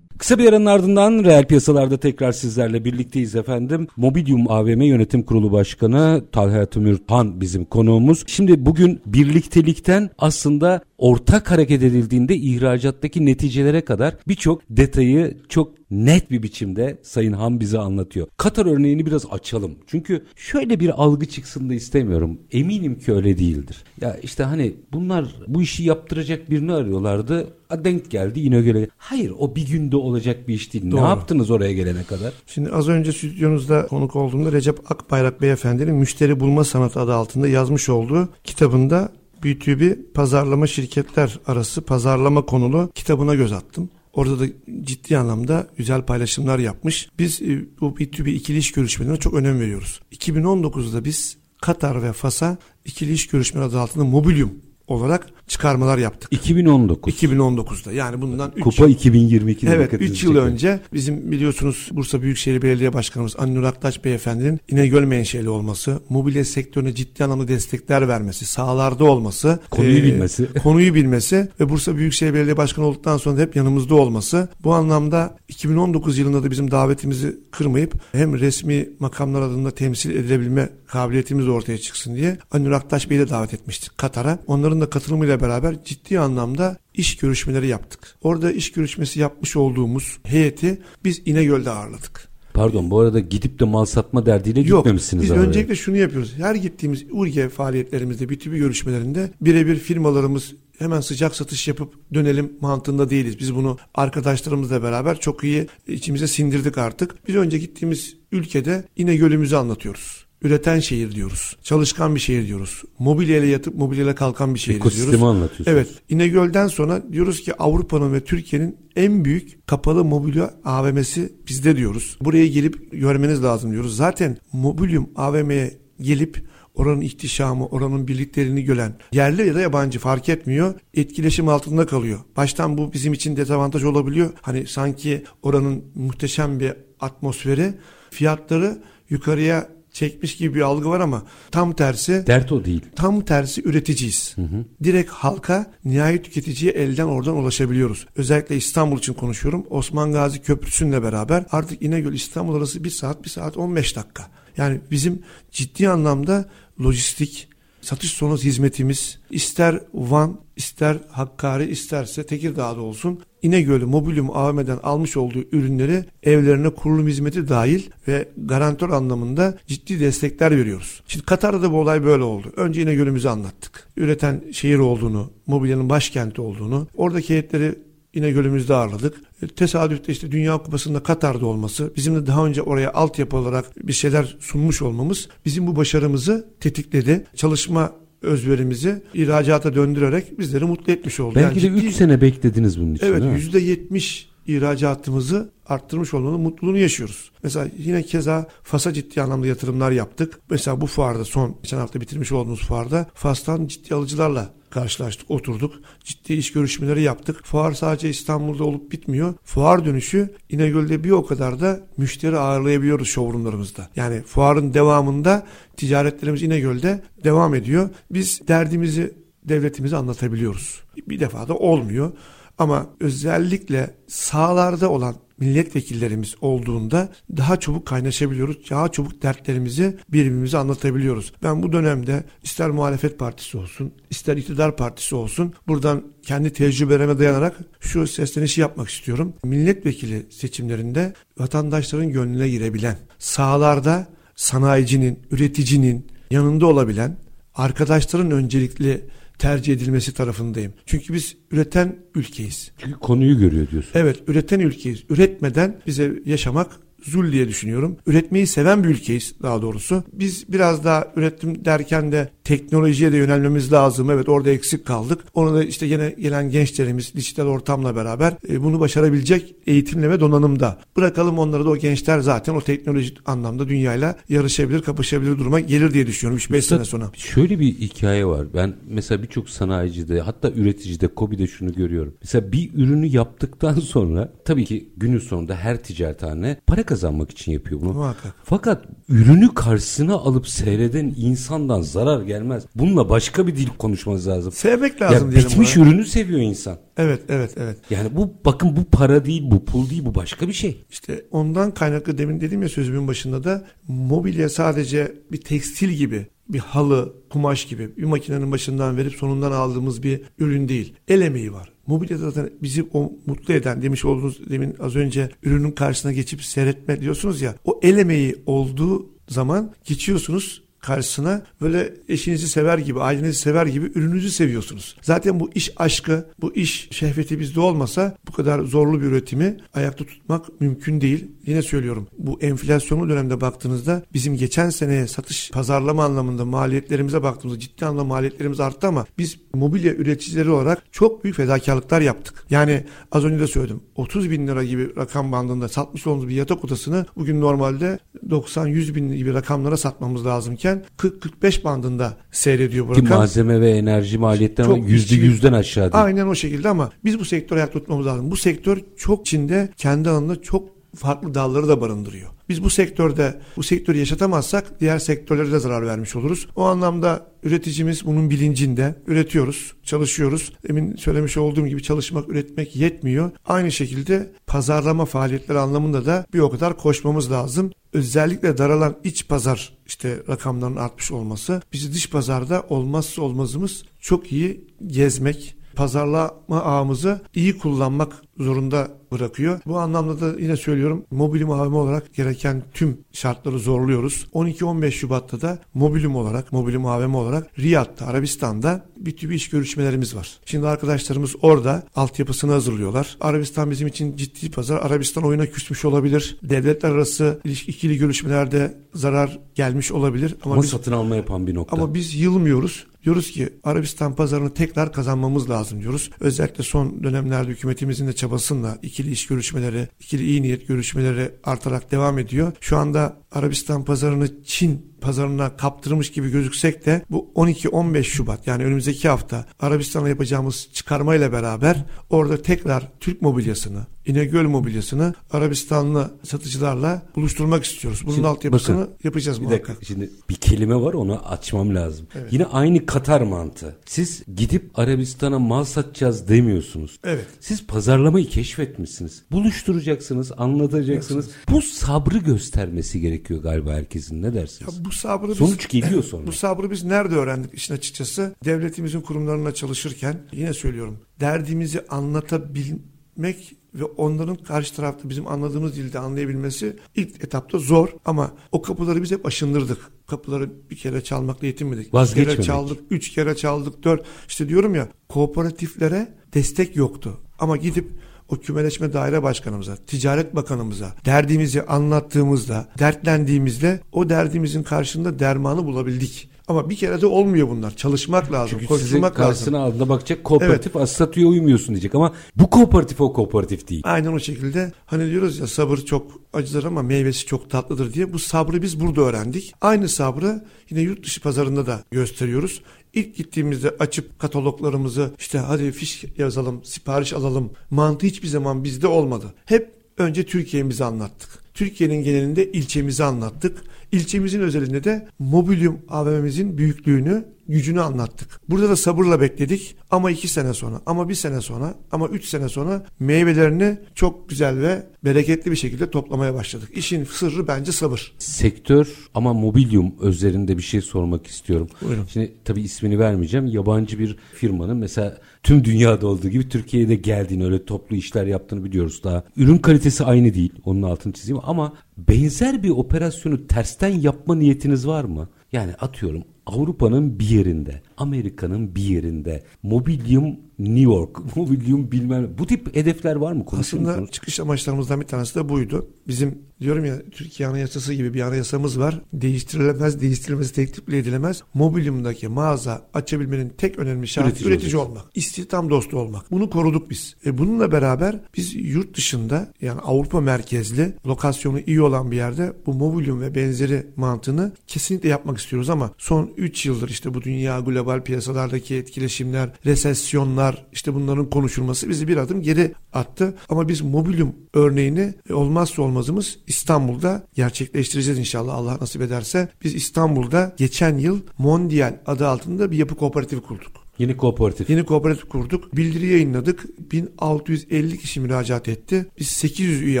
[SPEAKER 1] Kısa bir aranın ardından reel piyasalarda tekrar sizlerle birlikteyiz efendim. Mobilyum AVM Yönetim Kurulu Başkanı Talha Tümürhan bizim konuğumuz. Şimdi bugün birliktelikten aslında ortak hareket edildiğinde ihracattaki neticelere kadar birçok detayı çok net bir biçimde Sayın Han bize anlatıyor. Katar örneğini biraz açalım. Çünkü şöyle bir algı çıksın da istemiyorum. Eminim ki öyle değildir. Ya işte hani bunlar bu işi yaptıracak birini arıyorlardı. A denk geldi İnegöl'e. Hayır o bir günde olacak bir iş değil. Doğru. Ne yaptınız oraya gelene kadar?
[SPEAKER 2] Şimdi az önce stüdyonuzda konuk olduğumda Recep Akbayrak Beyefendi'nin Müşteri Bulma Sanatı adı altında yazmış olduğu kitabında B2B pazarlama şirketler arası pazarlama konulu kitabına göz attım. Orada da ciddi anlamda güzel paylaşımlar yapmış. Biz e, bu B2B ikili iş görüşmelerine çok önem veriyoruz. 2019'da biz Katar ve Fas'a ikili iş görüşmeleri adı altında Mobilyum olarak çıkarmalar yaptık.
[SPEAKER 1] 2019.
[SPEAKER 2] 2019'da yani bundan
[SPEAKER 1] 3 Kupa 2022'de.
[SPEAKER 2] Evet 3 yıl önce bizim biliyorsunuz Bursa Büyükşehir Belediye Başkanımız Anil Aktaş Beyefendinin İnegöl menşeli olması, mobilya sektörüne ciddi anlamda destekler vermesi, sahalarda olması,
[SPEAKER 1] konuyu e, bilmesi,
[SPEAKER 2] konuyu bilmesi ve Bursa Büyükşehir Belediye Başkanı olduktan sonra hep yanımızda olması. Bu anlamda 2019 yılında da bizim davetimizi kırmayıp hem resmi makamlar adında temsil edilebilme kabiliyetimiz ortaya çıksın diye Anil Aktaş Bey'i de davet etmiştik Katar'a. Onların da katılımıyla beraber ciddi anlamda iş görüşmeleri yaptık. Orada iş görüşmesi yapmış olduğumuz heyeti biz İnegöl'de ağırladık.
[SPEAKER 1] Pardon bu arada gidip de mal satma derdiyle Yok, gitmemişsiniz.
[SPEAKER 2] Biz oraya. öncelikle şunu yapıyoruz. Her gittiğimiz URGE faaliyetlerimizde, B2B görüşmelerinde birebir firmalarımız hemen sıcak satış yapıp dönelim mantığında değiliz. Biz bunu arkadaşlarımızla beraber çok iyi içimize sindirdik artık. Biz önce gittiğimiz ülkede İnegöl'ümüzü anlatıyoruz üreten şehir diyoruz. Çalışkan bir şehir diyoruz. Mobilyayla yatıp mobilyayla kalkan bir şehir
[SPEAKER 1] Ekosistemi
[SPEAKER 2] diyoruz.
[SPEAKER 1] anlatıyorsunuz.
[SPEAKER 2] Evet. İnegöl'den sonra diyoruz ki Avrupa'nın ve Türkiye'nin en büyük kapalı mobilya AVM'si bizde diyoruz. Buraya gelip görmeniz lazım diyoruz. Zaten mobilyum AVM'ye gelip oranın ihtişamı, oranın birliklerini gören yerli ya da yabancı fark etmiyor. Etkileşim altında kalıyor. Baştan bu bizim için dezavantaj olabiliyor. Hani sanki oranın muhteşem bir atmosferi fiyatları yukarıya çekmiş gibi bir algı var ama tam tersi.
[SPEAKER 1] Dert o değil.
[SPEAKER 2] Tam tersi üreticiyiz. Hı hı. Direkt halka nihai tüketiciye elden oradan ulaşabiliyoruz. Özellikle İstanbul için konuşuyorum. Osman Gazi Köprüsü'nle beraber artık İnegöl İstanbul arası 1 saat 1 saat 15 dakika. Yani bizim ciddi anlamda lojistik, satış sonrası hizmetimiz ister Van, ister Hakkari, isterse Tekirdağ'da olsun İnegöl'ü Mobilyum AVM'den almış olduğu ürünleri evlerine kurulum hizmeti dahil ve garantör anlamında ciddi destekler veriyoruz. Şimdi Katar'da da bu olay böyle oldu. Önce İnegöl'ümüzü anlattık. Üreten şehir olduğunu, mobilyanın başkenti olduğunu, oradaki heyetleri İnegöl'ümüzde ağırladık. E, tesadüfte işte Dünya Kupası'nda Katar'da olması, bizim de daha önce oraya altyapı olarak bir şeyler sunmuş olmamız bizim bu başarımızı tetikledi. Çalışma özverimizi ihracata döndürerek bizleri mutlu etmiş oldu.
[SPEAKER 1] Belki yani de 3 sene beklediniz bunun için.
[SPEAKER 2] Evet yüzde yetmiş ihracatımızı arttırmış olmanın mutluluğunu yaşıyoruz. Mesela yine keza Fas'a ciddi anlamda yatırımlar yaptık. Mesela bu fuarda son geçen hafta bitirmiş olduğumuz fuarda Fas'tan ciddi alıcılarla karşılaştık, oturduk. Ciddi iş görüşmeleri yaptık. Fuar sadece İstanbul'da olup bitmiyor. Fuar dönüşü İnegöl'de bir o kadar da müşteri ağırlayabiliyoruz showroomlarımızda. Yani fuarın devamında ticaretlerimiz İnegöl'de devam ediyor. Biz derdimizi devletimize anlatabiliyoruz. Bir defa da olmuyor. Ama özellikle sağlarda olan milletvekillerimiz olduğunda daha çabuk kaynaşabiliyoruz. Daha çabuk dertlerimizi birbirimize anlatabiliyoruz. Ben bu dönemde ister muhalefet partisi olsun, ister iktidar partisi olsun buradan kendi tecrübelerime dayanarak şu seslenişi yapmak istiyorum. Milletvekili seçimlerinde vatandaşların gönlüne girebilen, sahalarda sanayicinin, üreticinin yanında olabilen, arkadaşların öncelikli tercih edilmesi tarafındayım. Çünkü biz üreten ülkeyiz.
[SPEAKER 1] Çünkü konuyu görüyor diyorsun.
[SPEAKER 2] Evet üreten ülkeyiz. Üretmeden bize yaşamak zul diye düşünüyorum. Üretmeyi seven bir ülkeyiz daha doğrusu. Biz biraz daha üretim derken de teknolojiye de yönelmemiz lazım. Evet orada eksik kaldık. Onu da işte yine gelen gençlerimiz dijital ortamla beraber e, bunu başarabilecek eğitimle ve donanımda. Bırakalım onları da o gençler zaten o teknolojik anlamda dünyayla yarışabilir, kapışabilir duruma gelir diye düşünüyorum 3-5 sene sonra.
[SPEAKER 1] Şöyle bir hikaye var. Ben mesela birçok sanayicide hatta üreticide, KOBİ'de şunu görüyorum. Mesela bir ürünü yaptıktan sonra tabii ki günün sonunda her ticarethane para kazanmak için yapıyor bunu.
[SPEAKER 2] Muhakkak.
[SPEAKER 1] Fakat ürünü karşısına alıp seyreden insandan zarar gelmez. Bununla başka bir dil konuşmanız lazım.
[SPEAKER 2] Sevmek lazım
[SPEAKER 1] ya
[SPEAKER 2] diyelim
[SPEAKER 1] bitmiş
[SPEAKER 2] buna.
[SPEAKER 1] ürünü seviyor insan.
[SPEAKER 2] Evet, evet, evet.
[SPEAKER 1] Yani bu bakın bu para değil, bu pul değil, bu başka bir şey.
[SPEAKER 2] İşte ondan kaynaklı demin dedim ya sözümün başında da mobilya sadece bir tekstil gibi bir halı, kumaş gibi bir makinenin başından verip sonundan aldığımız bir ürün değil. El emeği var. Mobilya zaten bizi o mutlu eden demiş olduğunuz demin az önce ürünün karşısına geçip seyretme diyorsunuz ya. O el emeği olduğu zaman geçiyorsunuz karşısına böyle eşinizi sever gibi, ailenizi sever gibi ürününüzü seviyorsunuz. Zaten bu iş aşkı, bu iş şehveti bizde olmasa bu kadar zorlu bir üretimi ayakta tutmak mümkün değil. Yine söylüyorum bu enflasyonlu dönemde baktığınızda bizim geçen seneye satış pazarlama anlamında maliyetlerimize baktığımızda ciddi anlamda maliyetlerimiz arttı ama biz mobilya üreticileri olarak çok büyük fedakarlıklar yaptık. Yani az önce de söyledim 30 bin lira gibi rakam bandında satmış olduğumuz bir yatak odasını bugün normalde 90-100 bin gibi rakamlara satmamız lazımken 40-45 bandında seyrediyor bu
[SPEAKER 1] Ki
[SPEAKER 2] rakam.
[SPEAKER 1] malzeme ve enerji maliyetleri
[SPEAKER 2] Çok
[SPEAKER 1] yüzde yüzden aşağı değil.
[SPEAKER 2] Aynen o şekilde ama biz bu sektörü ayakta tutmamız lazım. Bu sektör çok içinde kendi alanında çok farklı dalları da barındırıyor. Biz bu sektörde bu sektörü yaşatamazsak diğer sektörlere de zarar vermiş oluruz. O anlamda üreticimiz bunun bilincinde üretiyoruz, çalışıyoruz. Demin söylemiş olduğum gibi çalışmak, üretmek yetmiyor. Aynı şekilde pazarlama faaliyetleri anlamında da bir o kadar koşmamız lazım. Özellikle daralan iç pazar işte rakamların artmış olması bizi dış pazarda olmazsa olmazımız çok iyi gezmek, pazarlama ağımızı iyi kullanmak zorunda bırakıyor. Bu anlamda da yine söylüyorum mobilim AVM olarak gereken tüm şartları zorluyoruz. 12-15 Şubat'ta da mobilim olarak, mobilim AVM olarak Riyad'da, Arabistan'da bir tübü iş görüşmelerimiz var. Şimdi arkadaşlarımız orada altyapısını hazırlıyorlar. Arabistan bizim için ciddi pazar. Arabistan oyuna küsmüş olabilir. Devletler arası ikili görüşmelerde zarar gelmiş olabilir. Ama,
[SPEAKER 1] Ama
[SPEAKER 2] biz,
[SPEAKER 1] satın alma yapan bir nokta.
[SPEAKER 2] ama biz yılmıyoruz. Diyoruz ki Arabistan pazarını tekrar kazanmamız lazım diyoruz. Özellikle son dönemlerde hükümetimizin de çabasıyla ikili iş görüşmeleri, ikili iyi niyet görüşmeleri artarak devam ediyor. Şu anda Arabistan pazarını Çin pazarına kaptırmış gibi gözüksek de bu 12-15 Şubat yani önümüzdeki hafta Arabistan'a yapacağımız çıkarmayla beraber orada tekrar Türk mobilyasını, İnegöl mobilyasını Arabistanlı satıcılarla buluşturmak istiyoruz. Bunun
[SPEAKER 1] Şimdi
[SPEAKER 2] altyapısını
[SPEAKER 1] bakın,
[SPEAKER 2] yapacağız
[SPEAKER 1] Bir
[SPEAKER 2] muhakkak.
[SPEAKER 1] dakika şimdi bir kelime var onu açmam lazım. Yine aynı Katar mantığı. Siz gidip Arabistan'a mal satacağız demiyorsunuz.
[SPEAKER 2] Evet.
[SPEAKER 1] Siz pazarlamayı keşfetmişsiniz. Buluşturacaksınız, anlatacaksınız. Bu sabrı göstermesi gerekiyor galiba herkesin. Ne dersiniz?
[SPEAKER 2] Ya bu sabrı biz-
[SPEAKER 1] Sonuç geliyor sonra.
[SPEAKER 2] Bu sabrı biz nerede öğrendik işin açıkçası? Devletimizin kurumlarına çalışırken yine söylüyorum. Derdimizi anlatabilmek ve onların karşı tarafta bizim anladığımız dilde anlayabilmesi ilk etapta zor ama o kapıları biz hep aşındırdık. Kapıları bir kere çalmakla yetinmedik. İki
[SPEAKER 1] Vazgeçmemek.
[SPEAKER 2] kere çaldık, üç kere çaldık, dört. İşte diyorum ya kooperatiflere destek yoktu. Ama gidip o kümeleşme daire başkanımıza, ticaret bakanımıza derdimizi anlattığımızda, dertlendiğimizde o derdimizin karşında dermanı bulabildik. Ama bir kere de olmuyor bunlar. Çalışmak lazım,
[SPEAKER 1] Çünkü
[SPEAKER 2] koşturmak
[SPEAKER 1] karşısına
[SPEAKER 2] lazım.
[SPEAKER 1] aldığında bakacak kooperatif evet. statüye uymuyorsun diyecek ama bu kooperatif o kooperatif değil.
[SPEAKER 2] Aynen o şekilde. Hani diyoruz ya sabır çok acıdır ama meyvesi çok tatlıdır diye. Bu sabrı biz burada öğrendik. Aynı sabrı yine yurt dışı pazarında da gösteriyoruz. İlk gittiğimizde açıp kataloglarımızı işte hadi fiş yazalım, sipariş alalım. Mantığı hiçbir zaman bizde olmadı. Hep önce Türkiye'mizi anlattık. Türkiye'nin genelinde ilçemizi anlattık. İlçemizin özelinde de mobilyum AVM'mizin büyüklüğünü, gücünü anlattık. Burada da sabırla bekledik ama iki sene sonra, ama bir sene sonra, ama üç sene sonra meyvelerini çok güzel ve bereketli bir şekilde toplamaya başladık. İşin sırrı bence sabır.
[SPEAKER 1] Sektör ama mobilyum üzerinde bir şey sormak istiyorum.
[SPEAKER 2] Buyurun.
[SPEAKER 1] Şimdi tabii ismini vermeyeceğim. Yabancı bir firmanın mesela tüm dünyada olduğu gibi Türkiye'de geldiğini öyle toplu işler yaptığını biliyoruz daha. Ürün kalitesi aynı değil. Onun altını çizeyim ama benzer bir operasyonu tersten yapma niyetiniz var mı? Yani atıyorum Avrupa'nın bir yerinde, Amerika'nın bir yerinde, mobilyum New York, mobilyum bilmem bu tip hedefler var mı? Konuşuyor
[SPEAKER 2] Aslında
[SPEAKER 1] musunuz?
[SPEAKER 2] çıkış amaçlarımızdan bir tanesi de buydu. Bizim diyorum ya Türkiye Anayasası gibi bir anayasamız var. Değiştirilemez, değiştirilmesi teklif edilemez. Mobilyumdaki mağaza açabilmenin tek önemli şartı
[SPEAKER 1] Üretici
[SPEAKER 2] üretici,
[SPEAKER 1] olacaksın.
[SPEAKER 2] olmak. İstihdam dostu olmak. Bunu koruduk biz. E bununla beraber biz yurt dışında yani Avrupa merkezli lokasyonu iyi olan bir yerde bu mobilyum ve benzeri mantığını kesinlikle yapmak istiyoruz ama son 3 yıldır işte bu dünya global piyasalardaki etkileşimler, resesyonlar işte bunların konuşulması bizi bir adım geri attı. Ama biz mobilyum örneğini e, olmazsa olmazımız İstanbul'da gerçekleştireceğiz inşallah Allah nasip ederse. Biz İstanbul'da geçen yıl Mondial adı altında bir yapı kooperatifi kurduk.
[SPEAKER 1] Yeni kooperatif.
[SPEAKER 2] Yeni kooperatif kurduk. Bildiri yayınladık. 1650 kişi müracaat etti. Biz 800 üye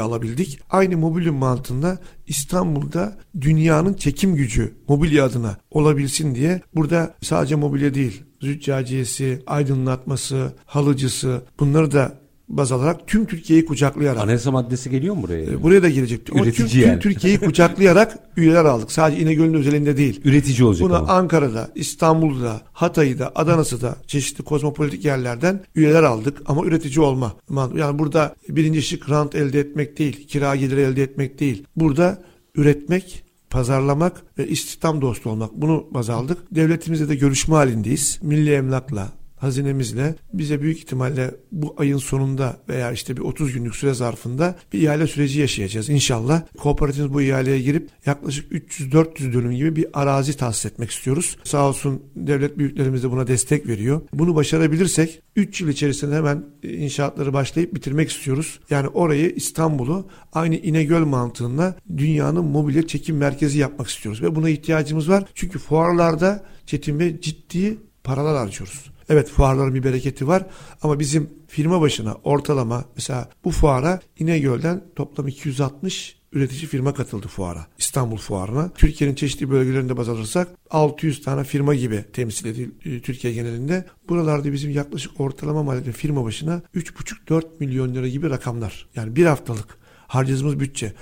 [SPEAKER 2] alabildik. Aynı mobilyum mantığında İstanbul'da dünyanın çekim gücü mobilya adına olabilsin diye burada sadece mobilya değil züccaciyesi, aydınlatması, halıcısı bunları da baz alarak tüm Türkiye'yi kucaklayarak
[SPEAKER 1] Anayasa maddesi geliyor mu buraya?
[SPEAKER 2] e, buraya da gelecekti. Ama tüm,
[SPEAKER 1] Üretici
[SPEAKER 2] tüm
[SPEAKER 1] yani.
[SPEAKER 2] Türkiye'yi kucaklayarak üyeler aldık. Sadece İnegöl'ün özelinde değil.
[SPEAKER 1] Üretici olacak
[SPEAKER 2] Buna
[SPEAKER 1] ama.
[SPEAKER 2] Ankara'da, İstanbul'da, Hatay'da, Adana'sı da çeşitli kozmopolitik yerlerden üyeler aldık ama üretici olma. Yani burada birinci şık rant elde etmek değil, kira geliri elde etmek değil. Burada üretmek, pazarlamak ve istihdam dostu olmak. Bunu baz aldık. Devletimizle de görüşme halindeyiz. Milli emlakla, hazinemizle bize büyük ihtimalle bu ayın sonunda veya işte bir 30 günlük süre zarfında bir ihale süreci yaşayacağız inşallah. Kooperatifimiz bu ihaleye girip yaklaşık 300-400 dönüm gibi bir arazi tahsis etmek istiyoruz. Sağ olsun devlet büyüklerimiz de buna destek veriyor. Bunu başarabilirsek 3 yıl içerisinde hemen inşaatları başlayıp bitirmek istiyoruz. Yani orayı İstanbul'u aynı İnegöl mantığında dünyanın mobilya çekim merkezi yapmak istiyoruz. Ve buna ihtiyacımız var. Çünkü fuarlarda Çetin Bey ciddi paralar harcıyoruz. Evet fuarların bir bereketi var ama bizim firma başına ortalama mesela bu fuara İnegöl'den toplam 260 üretici firma katıldı fuara. İstanbul fuarına. Türkiye'nin çeşitli bölgelerinde baz alırsak 600 tane firma gibi temsil edildi Türkiye genelinde. Buralarda bizim yaklaşık ortalama maliyeti firma başına 3,5-4 milyon lira gibi rakamlar. Yani bir haftalık harcadığımız bütçe.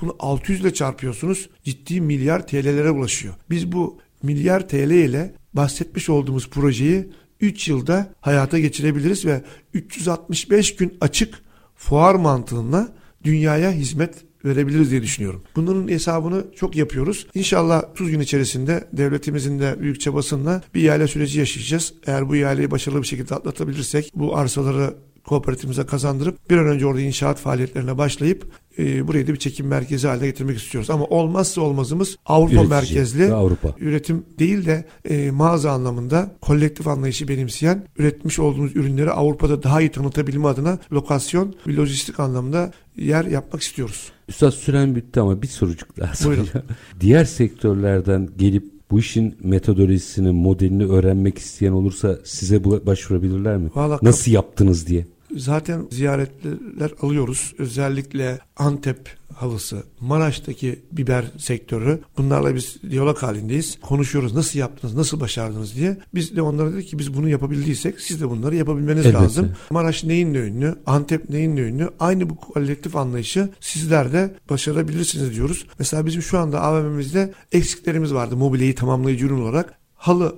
[SPEAKER 2] Bunu 600 ile çarpıyorsunuz ciddi milyar TL'lere ulaşıyor. Biz bu milyar TL ile bahsetmiş olduğumuz projeyi 3 yılda hayata geçirebiliriz ve 365 gün açık fuar mantığında dünyaya hizmet verebiliriz diye düşünüyorum. Bunların hesabını çok yapıyoruz. İnşallah 30 gün içerisinde devletimizin de büyük çabasıyla bir ihale süreci yaşayacağız. Eğer bu ihaleyi başarılı bir şekilde atlatabilirsek bu arsaları kooperatifimize kazandırıp bir an önce orada inşaat faaliyetlerine başlayıp e, burayı da bir çekim merkezi haline getirmek istiyoruz. Ama olmazsa olmazımız Avrupa
[SPEAKER 1] Üretici
[SPEAKER 2] merkezli
[SPEAKER 1] Avrupa.
[SPEAKER 2] üretim değil de e, mağaza anlamında kolektif anlayışı benimseyen üretmiş olduğumuz ürünleri Avrupa'da daha iyi tanıtabilme adına lokasyon ve lojistik anlamda yer yapmak istiyoruz.
[SPEAKER 1] Üstad süren bitti ama bir sorucuk daha soracağım. Diğer sektörlerden gelip bu işin metodolojisini, modelini öğrenmek isteyen olursa size başvurabilirler mi?
[SPEAKER 2] Vallahi
[SPEAKER 1] Nasıl yaptınız diye.
[SPEAKER 2] Zaten ziyaretler alıyoruz. Özellikle Antep halısı, Maraş'taki biber sektörü. Bunlarla biz diyalog halindeyiz. Konuşuyoruz. Nasıl yaptınız, nasıl başardınız diye. Biz de onlara dedik ki biz bunu yapabildiysek siz de bunları yapabilmeniz
[SPEAKER 1] Elbette.
[SPEAKER 2] lazım. Maraş neyin ünlü, Antep neyin ünlü. Aynı bu kolektif anlayışı sizler de başarabilirsiniz diyoruz. Mesela bizim şu anda AVM'mizde eksiklerimiz vardı mobilyayı tamamlayıcı ürün olarak. Halı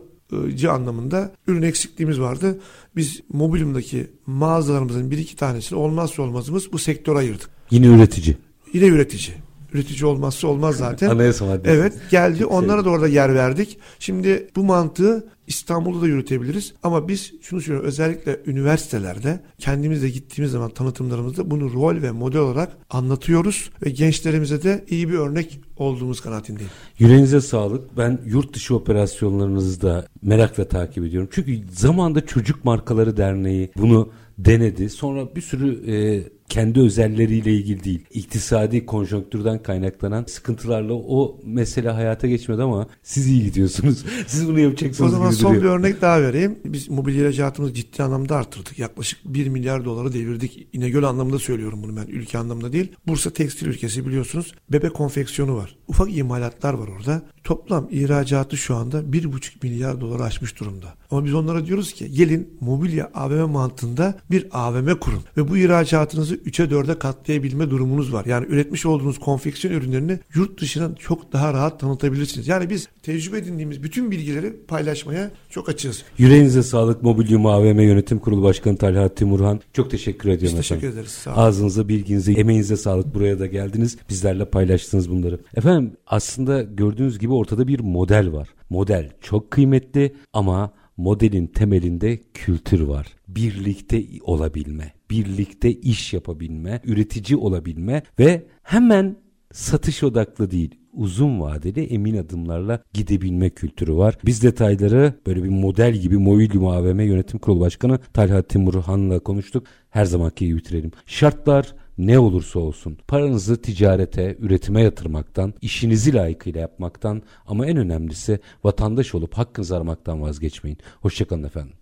[SPEAKER 2] cı anlamında ürün eksikliğimiz vardı. Biz mobilyumdaki mağazalarımızın bir iki tanesini olmazsa olmazımız bu sektöre ayırdık.
[SPEAKER 1] Yine üretici.
[SPEAKER 2] Yine üretici. Üretici olmazsa olmaz zaten.
[SPEAKER 1] Anayasa maddesi.
[SPEAKER 2] Evet geldi onlara da orada yer verdik. Şimdi bu mantığı İstanbul'da da yürütebiliriz ama biz şunu söylüyorum özellikle üniversitelerde kendimizle gittiğimiz zaman tanıtımlarımızda bunu rol ve model olarak anlatıyoruz ve gençlerimize de iyi bir örnek olduğumuz kanaatindeyim.
[SPEAKER 1] Yüreğinize sağlık. Ben yurt dışı operasyonlarınızı da merakla takip ediyorum. Çünkü zamanda Çocuk Markaları Derneği bunu denedi. Sonra bir sürü e, kendi özelleriyle ilgili değil. İktisadi konjonktürden kaynaklanan sıkıntılarla o mesele hayata geçmedi ama siz iyi gidiyorsunuz. Siz bunu
[SPEAKER 2] O
[SPEAKER 1] yapacaksınız
[SPEAKER 2] zaman
[SPEAKER 1] gibi
[SPEAKER 2] son bir
[SPEAKER 1] duruyor.
[SPEAKER 2] örnek daha vereyim. Biz mobilya ihracatımızı ciddi anlamda arttırdık. Yaklaşık 1 milyar doları devirdik. İnegöl anlamında söylüyorum bunu ben ülke anlamında değil. Bursa tekstil ülkesi biliyorsunuz. Bebek konfeksiyonu var. Ufak imalatlar var orada. Toplam ihracatı şu anda 1,5 milyar doları aşmış durumda. Ama biz onlara diyoruz ki gelin mobilya AVM mantığında bir AVM kurun. Ve bu ihracatınızı 3'e 4'e katlayabilme durumunuz var. Yani üretmiş olduğunuz konfeksiyon ürünlerini yurt dışına çok daha rahat tanıtabilirsiniz. Yani biz tecrübe edindiğimiz bütün bilgileri paylaşmaya çok açığız.
[SPEAKER 1] Yüreğinize sağlık Mobilyum AVM Yönetim Kurulu Başkanı Talha Timurhan. Çok teşekkür
[SPEAKER 2] Biz
[SPEAKER 1] ediyorum
[SPEAKER 2] teşekkür
[SPEAKER 1] efendim.
[SPEAKER 2] ederiz. Sağ olun.
[SPEAKER 1] Ağzınıza, bilginize, emeğinize sağlık. Buraya da geldiniz. Bizlerle paylaştınız bunları. Efendim aslında gördüğünüz gibi ortada bir model var. Model çok kıymetli ama modelin temelinde kültür var. Birlikte olabilme, birlikte iş yapabilme, üretici olabilme ve hemen satış odaklı değil uzun vadeli emin adımlarla gidebilme kültürü var. Biz detayları böyle bir model gibi Mobilium AVM Yönetim Kurulu Başkanı Talha Timurhan'la konuştuk. Her zamanki gibi bitirelim. Şartlar ne olursa olsun paranızı ticarete, üretime yatırmaktan, işinizi layıkıyla yapmaktan ama en önemlisi vatandaş olup hakkınızı aramaktan vazgeçmeyin. Hoşçakalın efendim.